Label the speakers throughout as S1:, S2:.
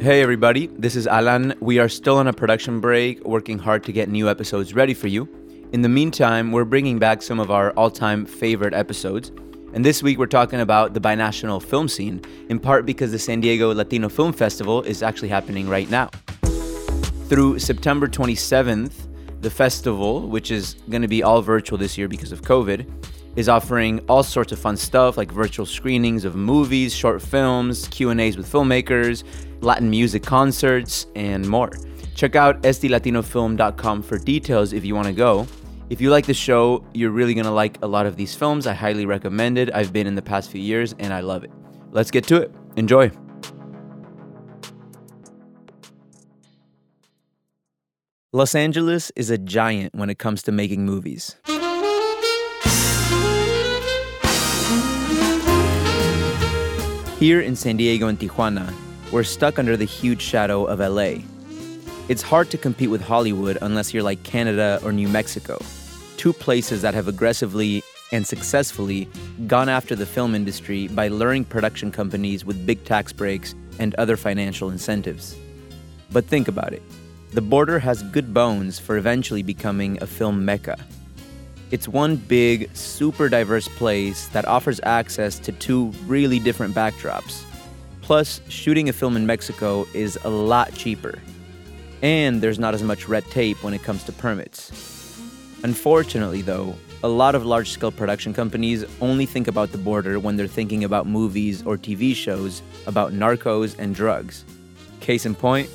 S1: Hey, everybody, this is Alan. We are still on a production break, working hard to get new episodes ready for you. In the meantime, we're bringing back some of our all time favorite episodes. And this week, we're talking about the binational film scene, in part because the San Diego Latino Film Festival is actually happening right now. Through September 27th, the festival, which is going to be all virtual this year because of COVID, is offering all sorts of fun stuff like virtual screenings of movies, short films, Q&As with filmmakers, Latin music concerts, and more. Check out sdlatinofilm.com for details if you want to go. If you like the show, you're really going to like a lot of these films. I highly recommend it. I've been in the past few years and I love it. Let's get to it. Enjoy. Los Angeles is a giant when it comes to making movies. Here in San Diego and Tijuana, we're stuck under the huge shadow of LA. It's hard to compete with Hollywood unless you're like Canada or New Mexico, two places that have aggressively and successfully gone after the film industry by luring production companies with big tax breaks and other financial incentives. But think about it the border has good bones for eventually becoming a film mecca. It's one big, super diverse place that offers access to two really different backdrops. Plus, shooting a film in Mexico is a lot cheaper. And there's not as much red tape when it comes to permits. Unfortunately, though, a lot of large scale production companies only think about the border when they're thinking about movies or TV shows about narcos and drugs. Case in point,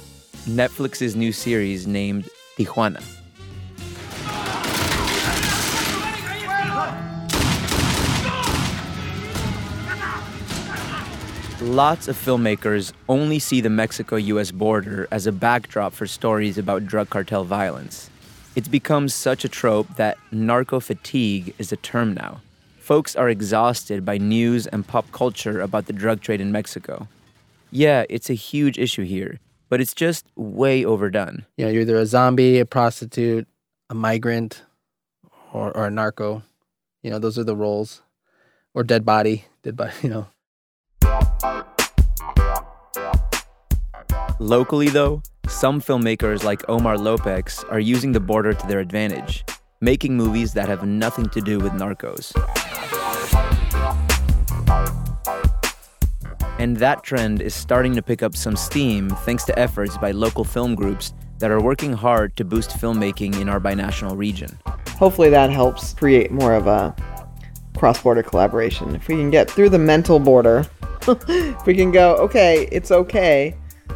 S1: Netflix's new series named Tijuana. Lots of filmmakers only see the Mexico US border as a backdrop for stories about drug cartel violence. It's become such a trope that narco fatigue is a term now. Folks are exhausted by news and pop culture about the drug trade in Mexico. Yeah, it's a huge issue here, but it's just way overdone.
S2: Know, you're either a zombie, a prostitute, a migrant, or, or a narco. You know, those are the roles. Or dead body, dead body, you know.
S1: Locally, though, some filmmakers like Omar Lopez are using the border to their advantage, making movies that have nothing to do with narcos. And that trend is starting to pick up some steam thanks to efforts by local film groups that are working hard to boost filmmaking in our binational region.
S3: Hopefully, that helps create more of a cross border collaboration. If we can get through the mental border, we can go, okay, it's okay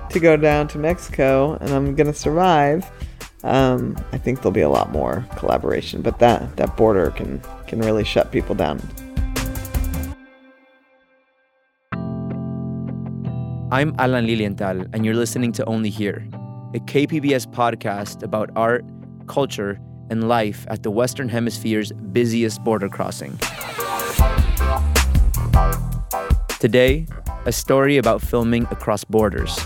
S3: to go down to Mexico and I'm going to survive. Um, I think there'll be a lot more collaboration, but that, that border can, can really shut people down.
S1: I'm Alan Lilienthal, and you're listening to Only Here, a KPBS podcast about art, culture, and life at the Western Hemisphere's busiest border crossing. Today, a story about filming across borders.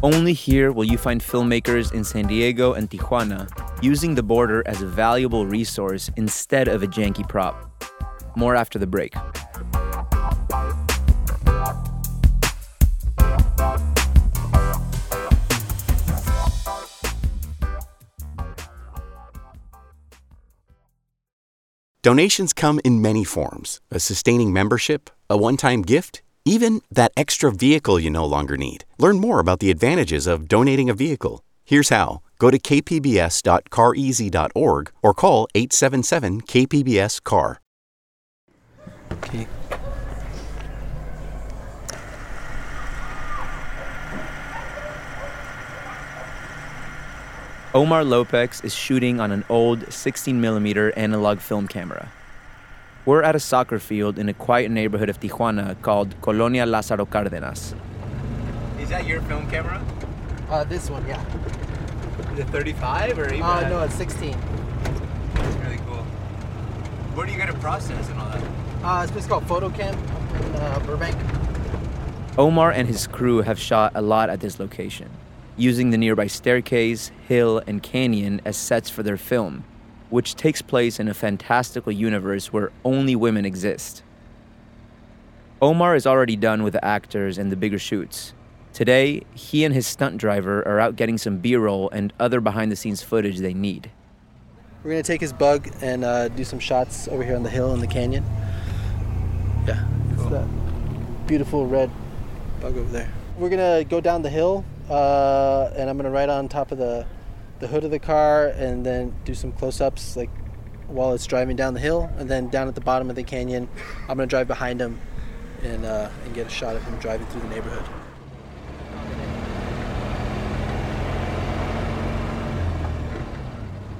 S1: Only here will you find filmmakers in San Diego and Tijuana using the border as a valuable resource instead of a janky prop. More after the break.
S4: Donations come in many forms a sustaining membership, a one time gift, even that extra vehicle you no longer need. Learn more about the advantages of donating a vehicle. Here's how go to kpbs.careasy.org or call 877 KPBS CAR.
S2: Okay.
S1: Omar Lopez is shooting on an old 16mm analog film camera. We're at a soccer field in a quiet neighborhood of Tijuana called Colonia Lázaro Cárdenas. Is that your film camera?
S2: Uh, this one, yeah.
S1: The 35 or even?
S2: Uh, no, it's 16.
S1: That's really cool. Where do you get a process and all that?
S2: Uh, it's place called Fotokem in uh, Burbank.
S1: Omar and his crew have shot a lot at this location using the nearby staircase, hill, and canyon as sets for their film, which takes place in a fantastical universe where only women exist. Omar is already done with the actors and the bigger shoots. Today, he and his stunt driver are out getting some B roll and other behind the scenes footage they need.
S2: We're gonna take his bug and uh, do some shots over here on the hill in the canyon. Yeah, that beautiful red bug over there. We're gonna go down the hill, uh, and I'm gonna ride on top of the the hood of the car, and then do some close-ups like while it's driving down the hill, and then down at the bottom of the canyon, I'm gonna drive behind him and uh, and get a shot of him driving through the neighborhood.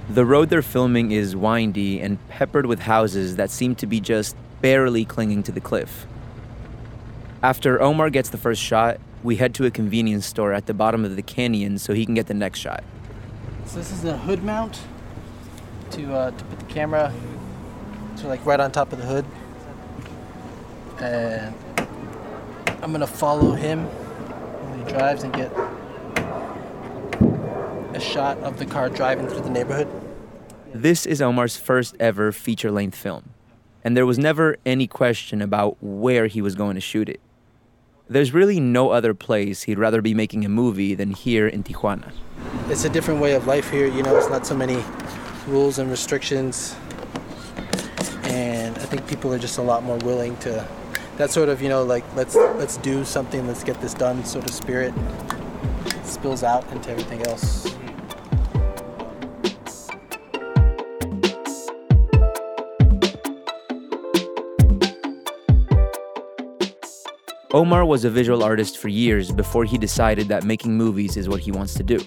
S1: The road they're filming is windy and peppered with houses that seem to be just barely clinging to the cliff. After Omar gets the first shot, we head to a convenience store at the bottom of the canyon so he can get the next shot.
S2: So this is a hood mount to uh, to put the camera to like right on top of the hood, and I'm gonna follow him when he drives and get a shot of the car driving through the neighborhood.
S1: This is Omar's first ever feature length film, and there was never any question about where he was going to shoot it. There's really no other place he'd rather be making a movie than here in Tijuana.
S2: It's a different way of life here. You know, it's not so many rules and restrictions, and I think people are just a lot more willing to. That sort of, you know, like let's let's do something, let's get this done sort of spirit spills out into everything else.
S1: Omar was a visual artist for years before he decided that making movies is what he wants to do.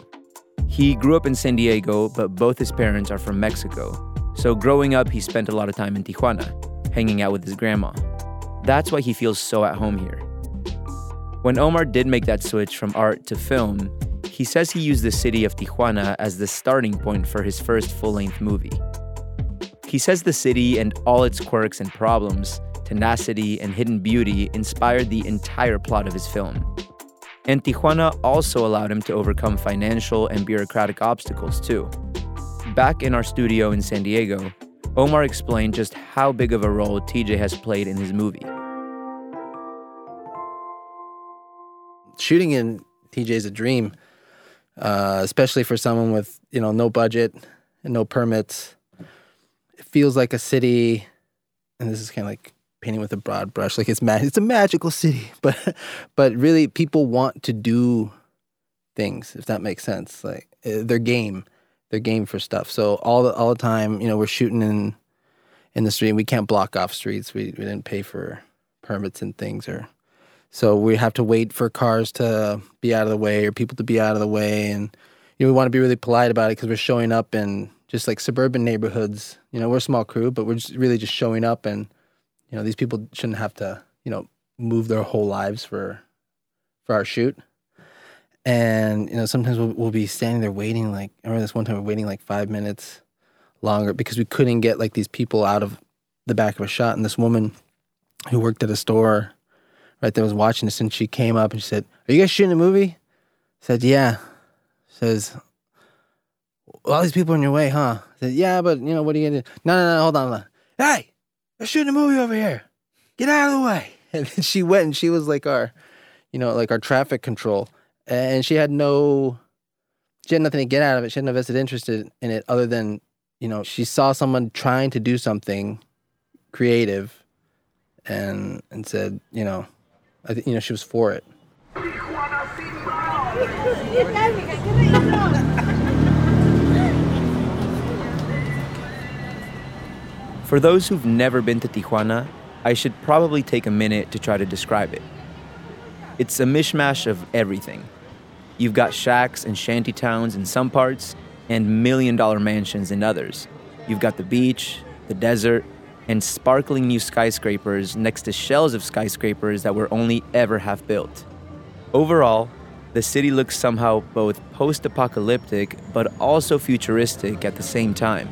S1: He grew up in San Diego, but both his parents are from Mexico. So growing up, he spent a lot of time in Tijuana, hanging out with his grandma. That's why he feels so at home here. When Omar did make that switch from art to film, he says he used the city of Tijuana as the starting point for his first full length movie. He says the city and all its quirks and problems tenacity, and hidden beauty inspired the entire plot of his film. And Tijuana also allowed him to overcome financial and bureaucratic obstacles, too. Back in our studio in San Diego, Omar explained just how big of a role TJ has played in his movie.
S2: Shooting in TJ is a dream, uh, especially for someone with you know no budget and no permits. It feels like a city, and this is kind of like painting with a broad brush. Like it's ma- it's a magical city, but but really people want to do things if that makes sense. Like eh, they're game, they're game for stuff. So all the all the time, you know, we're shooting in in the street. We can't block off streets. We we didn't pay for permits and things or. So we have to wait for cars to be out of the way or people to be out of the way, and you know we want to be really polite about it because we're showing up in just like suburban neighborhoods. You know, we're a small crew, but we're just really just showing up and you know, these people shouldn't have to, you know, move their whole lives for for our shoot. And you know, sometimes we'll, we'll be standing there waiting. Like I remember this one time, we we're waiting like five minutes longer because we couldn't get like these people out of the back of a shot. And this woman who worked at a store right there was watching this, and she came up and she said, "Are you guys shooting a movie?" I said, "Yeah." says, well, "All these people in your way, huh?" I said, "Yeah, but you know, what are you gonna do?" No, no, no, hold on, hold on. Hey, they're shooting a movie over here. Get out of the way. And then she went and she was like our, you know, like our traffic control. And she had no, she had nothing to get out of it. She had no vested interest in it other than, you know, she saw someone trying to do something creative and and said, you know, I think, you know, she was for it.
S1: For those who've never been to Tijuana, I should probably take a minute to try to describe it. It's a mishmash of everything. You've got shacks and shanty towns in some parts, and million dollar mansions in others. You've got the beach, the desert, and sparkling new skyscrapers next to shells of skyscrapers that were only ever half built. Overall, the city looks somehow both post apocalyptic but also futuristic at the same time.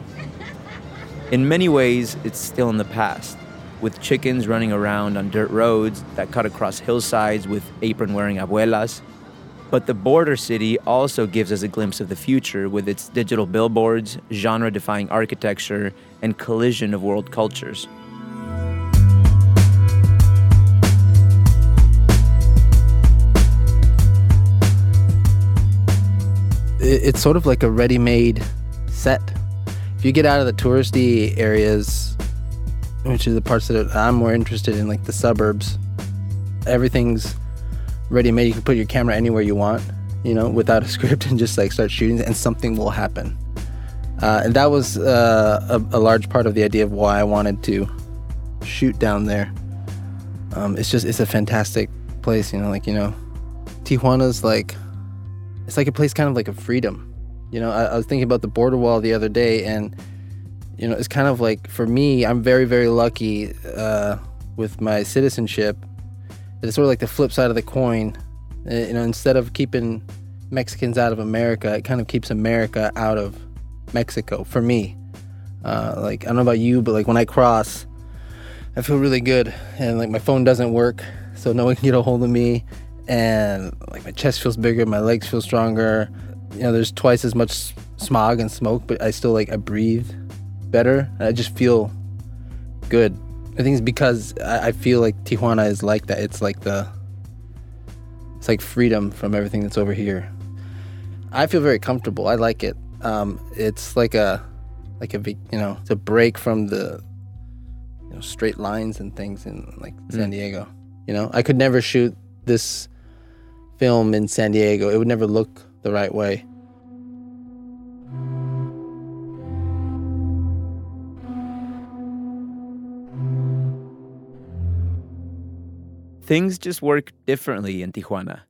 S1: In many ways, it's still in the past, with chickens running around on dirt roads that cut across hillsides with apron wearing abuelas. But the border city also gives us a glimpse of the future with its digital billboards, genre defying architecture, and collision of world cultures.
S2: It's sort of like a ready made set if you get out of the touristy areas, which is the parts that I'm more interested in, like the suburbs, everything's ready-made. You can put your camera anywhere you want, you know, without a script and just like start shooting, and something will happen. Uh, and that was uh, a, a large part of the idea of why I wanted to shoot down there. Um, it's just it's a fantastic place, you know, like you know, Tijuana's like it's like a place kind of like a freedom. You know, I, I was thinking about the border wall the other day, and you know, it's kind of like for me, I'm very very lucky uh, with my citizenship. It's sort of like the flip side of the coin. Uh, you know, instead of keeping Mexicans out of America, it kind of keeps America out of Mexico for me. Uh, like I don't know about you, but like when I cross, I feel really good, and like my phone doesn't work, so no one can get a hold of me, and like my chest feels bigger, my legs feel stronger. You know, there's twice as much smog and smoke, but I still like I breathe better. I just feel good. I think it's because I, I feel like Tijuana is like that. It's like the it's like freedom from everything that's over here. I feel very comfortable. I like it. Um, it's like a like a you know it's a break from the you know straight lines and things in like San Diego. You know, I could never shoot this film in San Diego. It would never look the right way.
S1: Things just work differently in Tijuana.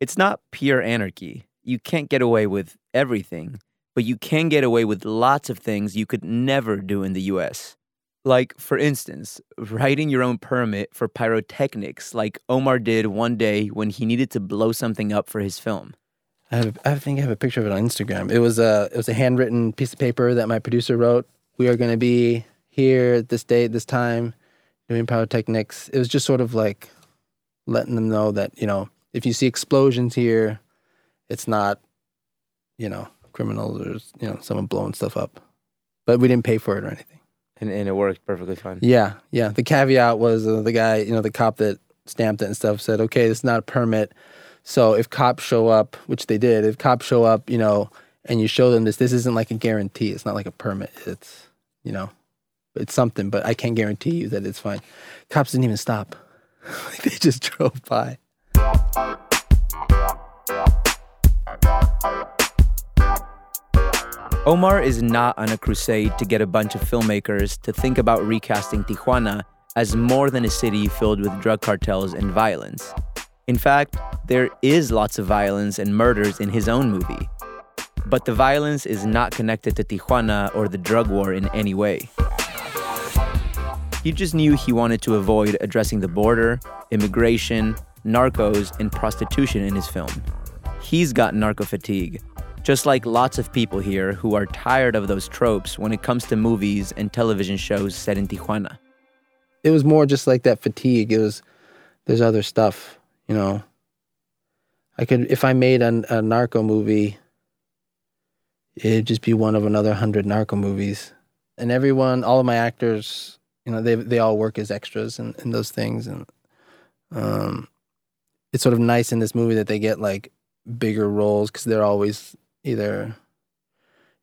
S1: It's not pure anarchy. You can't get away with everything, but you can get away with lots of things you could never do in the US. Like, for instance, writing your own permit for pyrotechnics, like Omar did one day when he needed to blow something up for his film.
S2: I, have, I think I have a picture of it on Instagram. It was a it was a handwritten piece of paper that my producer wrote. We are going to be here at this date, this time, doing pyrotechnics. It was just sort of like letting them know that you know if you see explosions here, it's not you know criminals or you know someone blowing stuff up. But we didn't pay for it or anything.
S1: And, and it worked perfectly fine.
S2: Yeah, yeah. The caveat was uh, the guy, you know, the cop that stamped it and stuff said, okay, it's not a permit. So if cops show up, which they did, if cops show up, you know, and you show them this, this isn't like a guarantee. It's not like a permit. It's, you know, it's something, but I can't guarantee you that it's fine. Cops didn't even stop. they just drove by.
S1: Omar is not on a crusade to get a bunch of filmmakers to think about recasting Tijuana as more than a city filled with drug cartels and violence. In fact, there is lots of violence and murders in his own movie. But the violence is not connected to Tijuana or the drug war in any way. He just knew he wanted to avoid addressing the border, immigration, narcos, and prostitution in his film. He's got narco fatigue, just like lots of people here who are tired of those tropes when it comes to movies and television shows set in Tijuana.
S2: It was more just like that fatigue. It was, there's other stuff, you know. I could, if I made a, a narco movie, it'd just be one of another hundred narco movies. And everyone, all of my actors, you know, they they all work as extras and, and those things. And um, it's sort of nice in this movie that they get like bigger roles because they're always either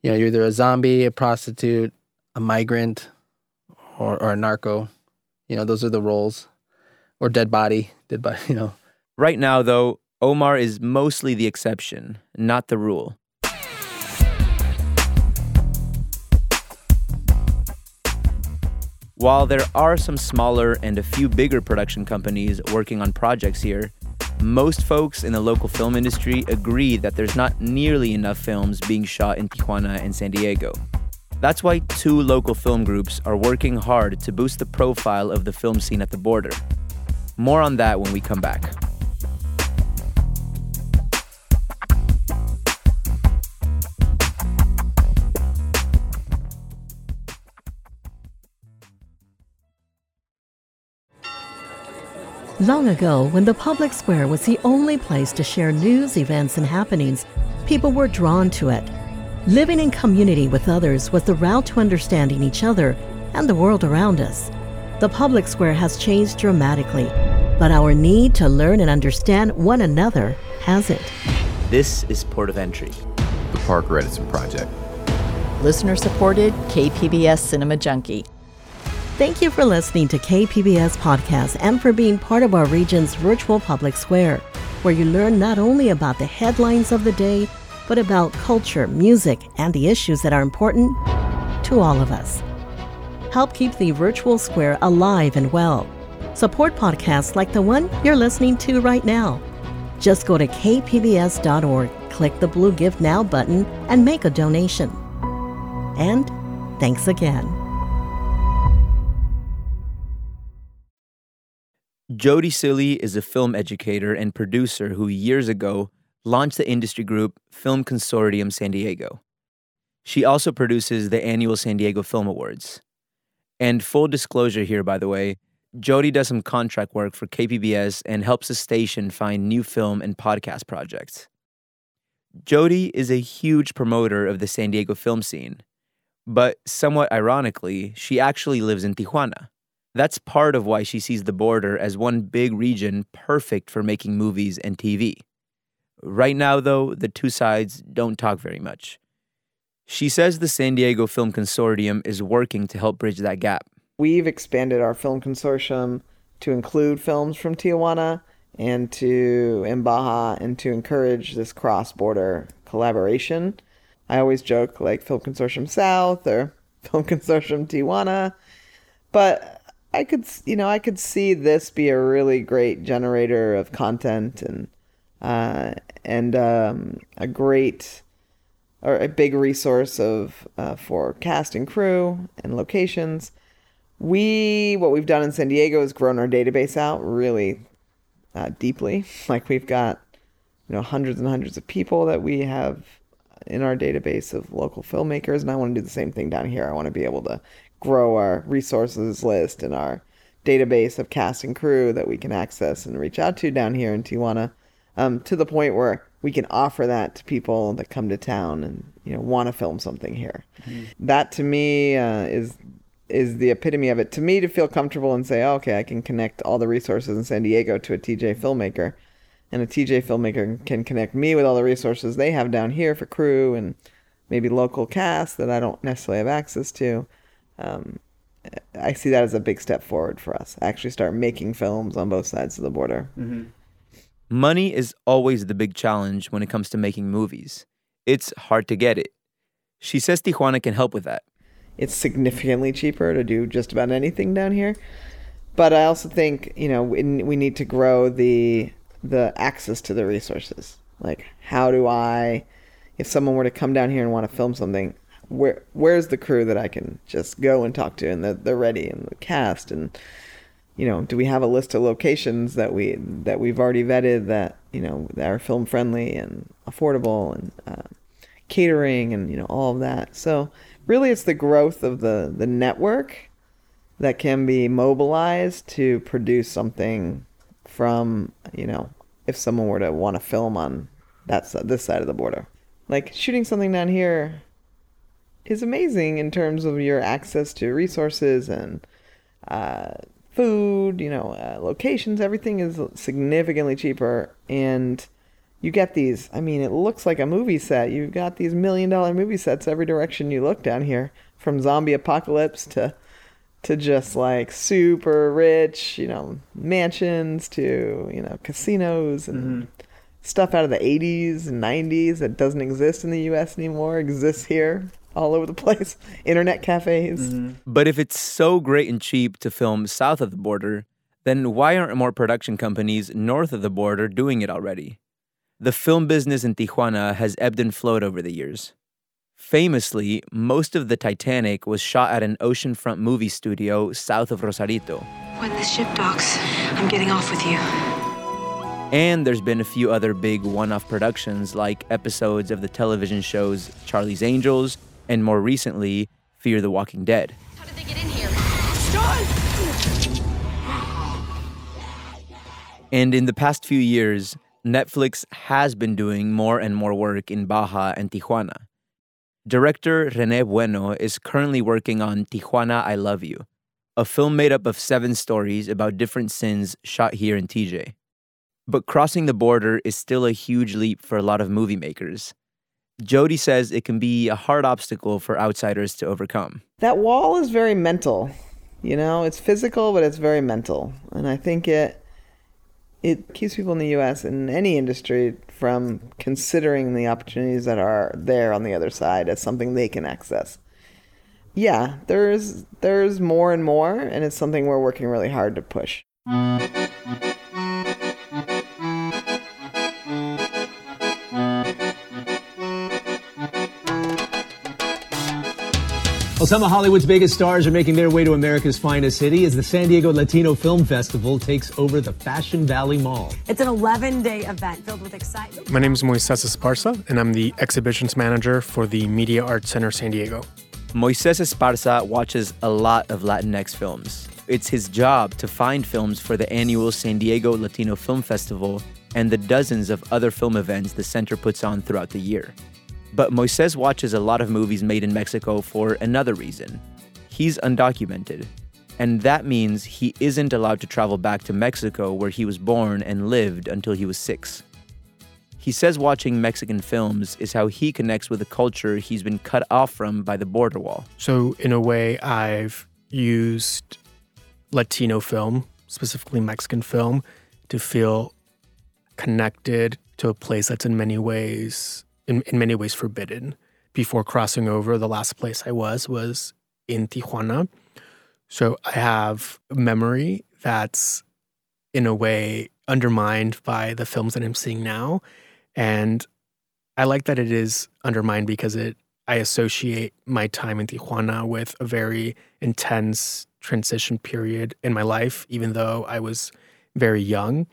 S2: you know you're either a zombie a prostitute a migrant or, or a narco you know those are the roles or dead body dead body you know
S1: Right now, though, Omar is mostly the exception, not the rule. While there are some smaller and a few bigger production companies working on projects here, most folks in the local film industry agree that there's not nearly enough films being shot in Tijuana and San Diego. That's why two local film groups are working hard to boost the profile of the film scene at the border. More on that when we come back.
S5: Long ago, when the public square was the only place to share news, events, and happenings, people were drawn to it. Living in community with others was the route to understanding each other and the world around us. The public square has changed dramatically, but our need to learn and understand one another hasn't.
S1: This is Port of Entry.
S6: The Parker Edison project.
S7: Listener supported KPBS Cinema Junkie.
S5: Thank you for listening to KPBS Podcast and for being part of our region's virtual public square, where you learn not only about the headlines of the day, but about culture, music, and the issues that are important to all of us. Help keep the virtual square alive and well. Support podcasts like the one you're listening to right now. Just go to kpbs.org, click the blue Give Now button, and make a donation. And thanks again.
S1: Jody Cilley is a film educator and producer who years ago launched the industry group Film Consortium San Diego. She also produces the annual San Diego Film Awards. And full disclosure here, by the way, Jody does some contract work for KPBS and helps the station find new film and podcast projects. Jody is a huge promoter of the San Diego film scene, but somewhat ironically, she actually lives in Tijuana. That's part of why she sees the border as one big region perfect for making movies and TV. Right now, though, the two sides don't talk very much. She says the San Diego Film Consortium is working to help bridge that gap.
S3: We've expanded our film consortium to include films from Tijuana and to in Baja and to encourage this cross-border collaboration. I always joke like Film Consortium South or Film Consortium Tijuana, but I could, you know, I could see this be a really great generator of content and uh, and um, a great or a big resource of uh, for cast and crew and locations. We what we've done in San Diego is grown our database out really uh, deeply. Like we've got you know hundreds and hundreds of people that we have in our database of local filmmakers, and I want to do the same thing down here. I want to be able to grow our resources list and our database of cast and crew that we can access and reach out to down here in Tijuana um, to the point where we can offer that to people that come to town and you know want to film something here. Mm-hmm. That to me uh, is is the epitome of it. To me, to feel comfortable and say, oh, okay, I can connect all the resources in San Diego to a TJ filmmaker, and a TJ filmmaker can connect me with all the resources they have down here for crew and maybe local cast that I don't necessarily have access to. Um, I see that as a big step forward for us. Actually, start making films on both sides of the border.
S1: Mm-hmm. Money is always the big challenge when it comes to making movies. It's hard to get it. She says Tijuana can help with that.
S3: It's significantly cheaper to do just about anything down here. But I also think, you know, we, we need to grow the the access to the resources. Like how do I if someone were to come down here and want to film something, where where's the crew that I can just go and talk to and they're, they're ready and the cast and you know, do we have a list of locations that we that we've already vetted that you know that are film friendly and affordable and uh, catering and you know all of that. So really, it's the growth of the the network that can be mobilized to produce something from you know if someone were to want to film on that this side of the border. Like shooting something down here is amazing in terms of your access to resources and uh, food, you know, uh, locations, everything is significantly cheaper. And you get these, I mean, it looks like a movie set. You've got these million dollar movie sets every direction you look down here, from zombie apocalypse to to just like super rich, you know, mansions to, you know, casinos and mm-hmm. stuff out of the 80s and 90s that doesn't exist in the US anymore exists here all over the place, internet cafes. Mm-hmm.
S1: But if it's so great and cheap to film south of the border, then why aren't more production companies north of the border doing it already? The film business in Tijuana has ebbed and flowed over the years. Famously, most of the Titanic was shot at an oceanfront movie studio south of Rosarito.
S8: When the ship docks, I'm getting off with you.
S1: And there's been a few other big one off productions like episodes of the television shows Charlie's Angels and more recently, Fear the Walking Dead.
S8: How did they get in here?
S1: And in the past few years, Netflix has been doing more and more work in Baja and Tijuana. Director Rene Bueno is currently working on Tijuana I Love You, a film made up of seven stories about different sins shot here in TJ. But crossing the border is still a huge leap for a lot of movie makers. Jody says it can be a hard obstacle for outsiders to overcome.
S3: That wall is very mental. You know, it's physical, but it's very mental. And I think it it keeps people in the US in any industry from considering the opportunities that are there on the other side as something they can access. Yeah, there's there's more and more and it's something we're working really hard to push.
S6: Some of Hollywood's biggest stars are making their way to America's finest city as the San Diego Latino Film Festival takes over the Fashion Valley Mall.
S9: It's an 11 day event filled with excitement.
S10: My name is Moises Esparza, and I'm the exhibitions manager for the Media Arts Center San Diego.
S1: Moises Esparza watches a lot of Latinx films. It's his job to find films for the annual San Diego Latino Film Festival and the dozens of other film events the center puts on throughout the year. But Moises watches a lot of movies made in Mexico for another reason. He's undocumented, and that means he isn't allowed to travel back to Mexico where he was born and lived until he was six. He says watching Mexican films is how he connects with a culture he's been cut off from by the border wall.
S10: So, in a way, I've used Latino film, specifically Mexican film, to feel connected to a place that's in many ways in, in many ways forbidden. Before crossing over, the last place I was was in Tijuana. So I have memory that's in a way undermined by the films that I'm seeing now. And I like that it is undermined because it I associate my time in Tijuana with a very intense transition period in my life, even though I was very young.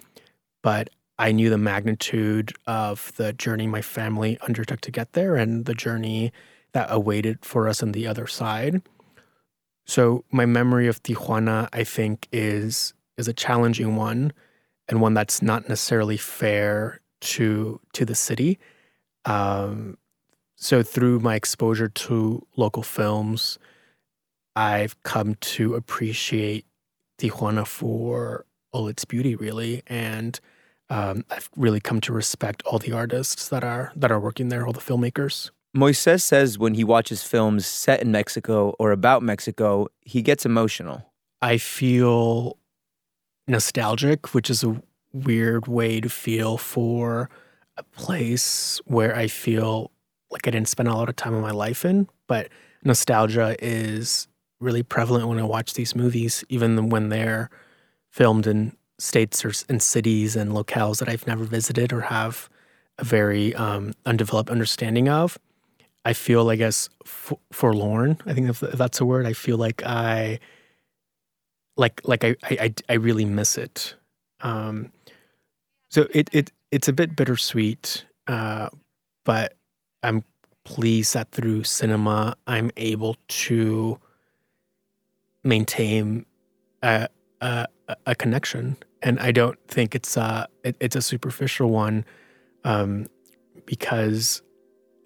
S10: But I knew the magnitude of the journey my family undertook to get there and the journey that awaited for us on the other side. So my memory of Tijuana, I think, is is a challenging one and one that's not necessarily fair to to the city. Um, so through my exposure to local films, I've come to appreciate Tijuana for all its beauty, really, and um, I've really come to respect all the artists that are that are working there, all the filmmakers.
S1: Moises says when he watches films set in Mexico or about Mexico, he gets emotional.
S10: I feel nostalgic, which is a weird way to feel for a place where I feel like I didn't spend a lot of time of my life in. But nostalgia is really prevalent when I watch these movies, even when they're filmed in states or in cities and locales that I've never visited or have a very um, undeveloped understanding of. I feel, I guess, forlorn. I think if that's a word. I feel like I, like, like I, I, I really miss it. Um, so it, it, it's a bit bittersweet, uh, but I'm pleased that through cinema I'm able to maintain a, a, a connection, and I don't think it's a it, it's a superficial one, um, because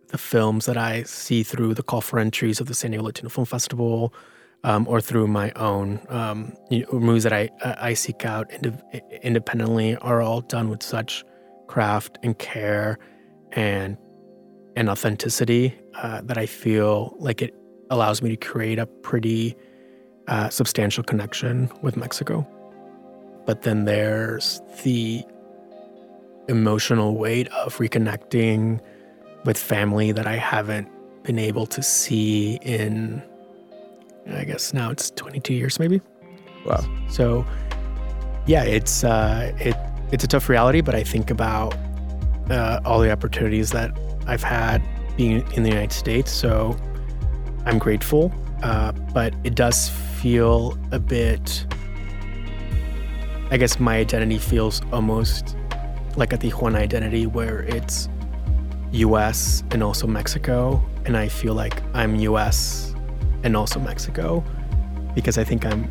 S10: the films that I see through the call for entries of the San Diego Latino Film Festival, um, or through my own um, you know, movies that I I seek out ind- independently, are all done with such craft and care and and authenticity uh, that I feel like it allows me to create a pretty uh, substantial connection with Mexico. But then there's the emotional weight of reconnecting with family that I haven't been able to see in, I guess now it's 22 years maybe.
S1: Wow.
S10: So, yeah, it's uh, it it's a tough reality, but I think about uh, all the opportunities that I've had being in the United States. So, I'm grateful, uh, but it does feel a bit I guess my identity feels almost like a Tijuana identity where it's US and also Mexico. And I feel like I'm US and also Mexico because I think I'm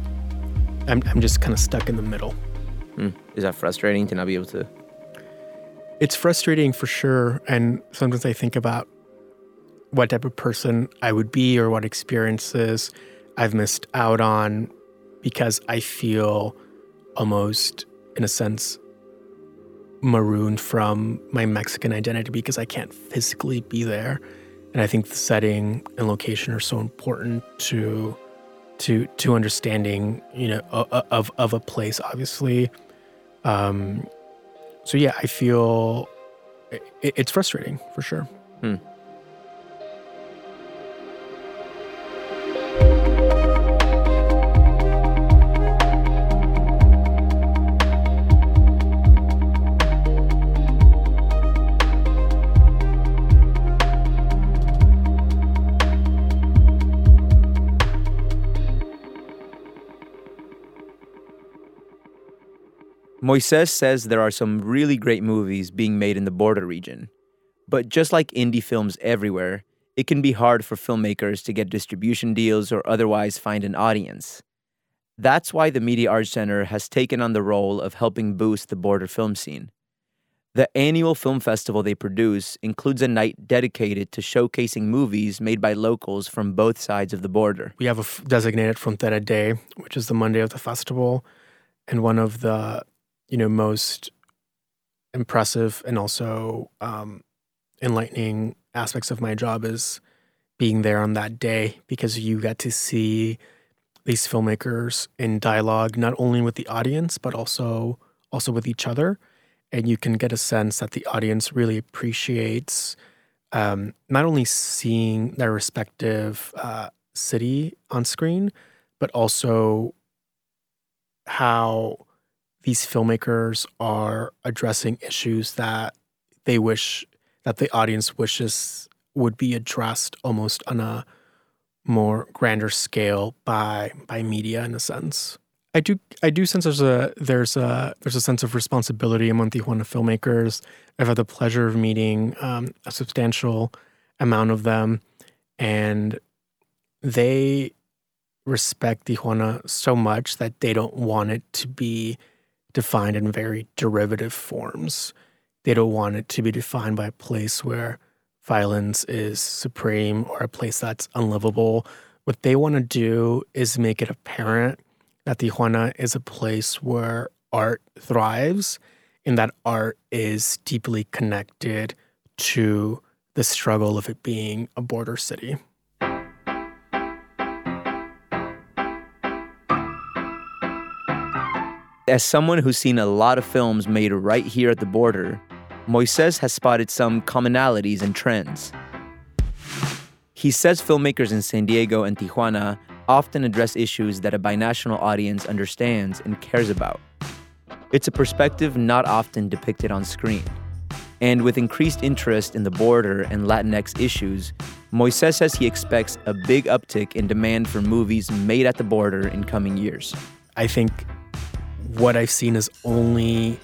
S10: I'm, I'm just kind of stuck in the middle.
S1: Mm. Is that frustrating to not be able to?
S10: It's frustrating for sure. And sometimes I think about what type of person I would be or what experiences I've missed out on because I feel almost, in a sense, marooned from my Mexican identity because I can't physically be there. And I think the setting and location are so important to to to understanding, you know, of of a place. Obviously, um, so yeah, I feel it, it's frustrating for sure.
S1: Hmm. Moises says there are some really great movies being made in the border region. But just like indie films everywhere, it can be hard for filmmakers to get distribution deals or otherwise find an audience. That's why the Media Arts Center has taken on the role of helping boost the border film scene. The annual film festival they produce includes a night dedicated to showcasing movies made by locals from both sides of the border.
S10: We have a designated Frontera Day, which is the Monday of the festival. And one of the you know, most impressive and also um, enlightening aspects of my job is being there on that day because you get to see these filmmakers in dialogue not only with the audience but also also with each other. And you can get a sense that the audience really appreciates um, not only seeing their respective uh, city on screen but also how these filmmakers are addressing issues that they wish that the audience wishes would be addressed almost on a more grander scale by by media in a sense. I do I do sense there's a there's a there's a sense of responsibility among Tijuana filmmakers. I've had the pleasure of meeting um, a substantial amount of them, and they respect Tijuana so much that they don't want it to be defined in very derivative forms. They don't want it to be defined by a place where violence is supreme or a place that's unlivable. What they want to do is make it apparent that Tijuana is a place where art thrives and that art is deeply connected to the struggle of it being a border city.
S1: As someone who's seen a lot of films made right here at the border, Moises has spotted some commonalities and trends. He says filmmakers in San Diego and Tijuana often address issues that a binational audience understands and cares about. It's a perspective not often depicted on screen. And with increased interest in the border and Latinx issues, Moises says he expects a big uptick in demand for movies made at the border in coming years.
S10: I think what I've seen is only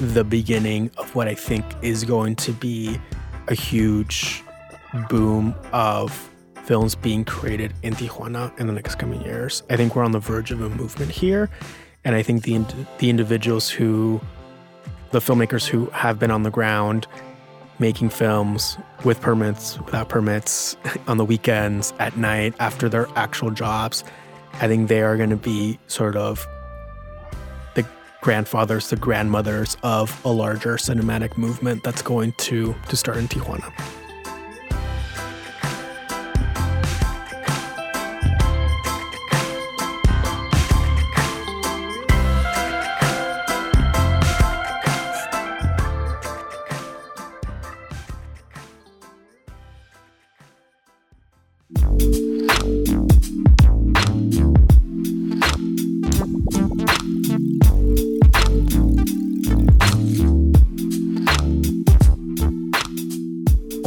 S10: the beginning of what I think is going to be a huge boom of films being created in Tijuana in the next coming years. I think we're on the verge of a movement here, and I think the the individuals who, the filmmakers who have been on the ground making films with permits, without permits, on the weekends, at night, after their actual jobs, I think they are going to be sort of grandfathers, the grandmothers of a larger cinematic movement that's going to, to start in Tijuana.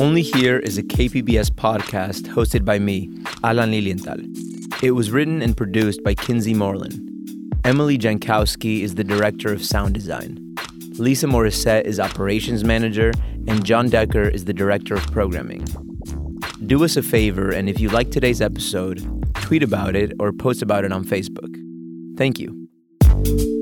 S1: Only Here is a KPBS podcast hosted by me, Alan Lilienthal. It was written and produced by Kinsee Morlan. Emily Jankowski is the director of sound design. Lisa Morissette is operations manager, and John Decker is the director of programming. Do us a favor, and if you like today's episode, tweet about it or post about it on Facebook. Thank you.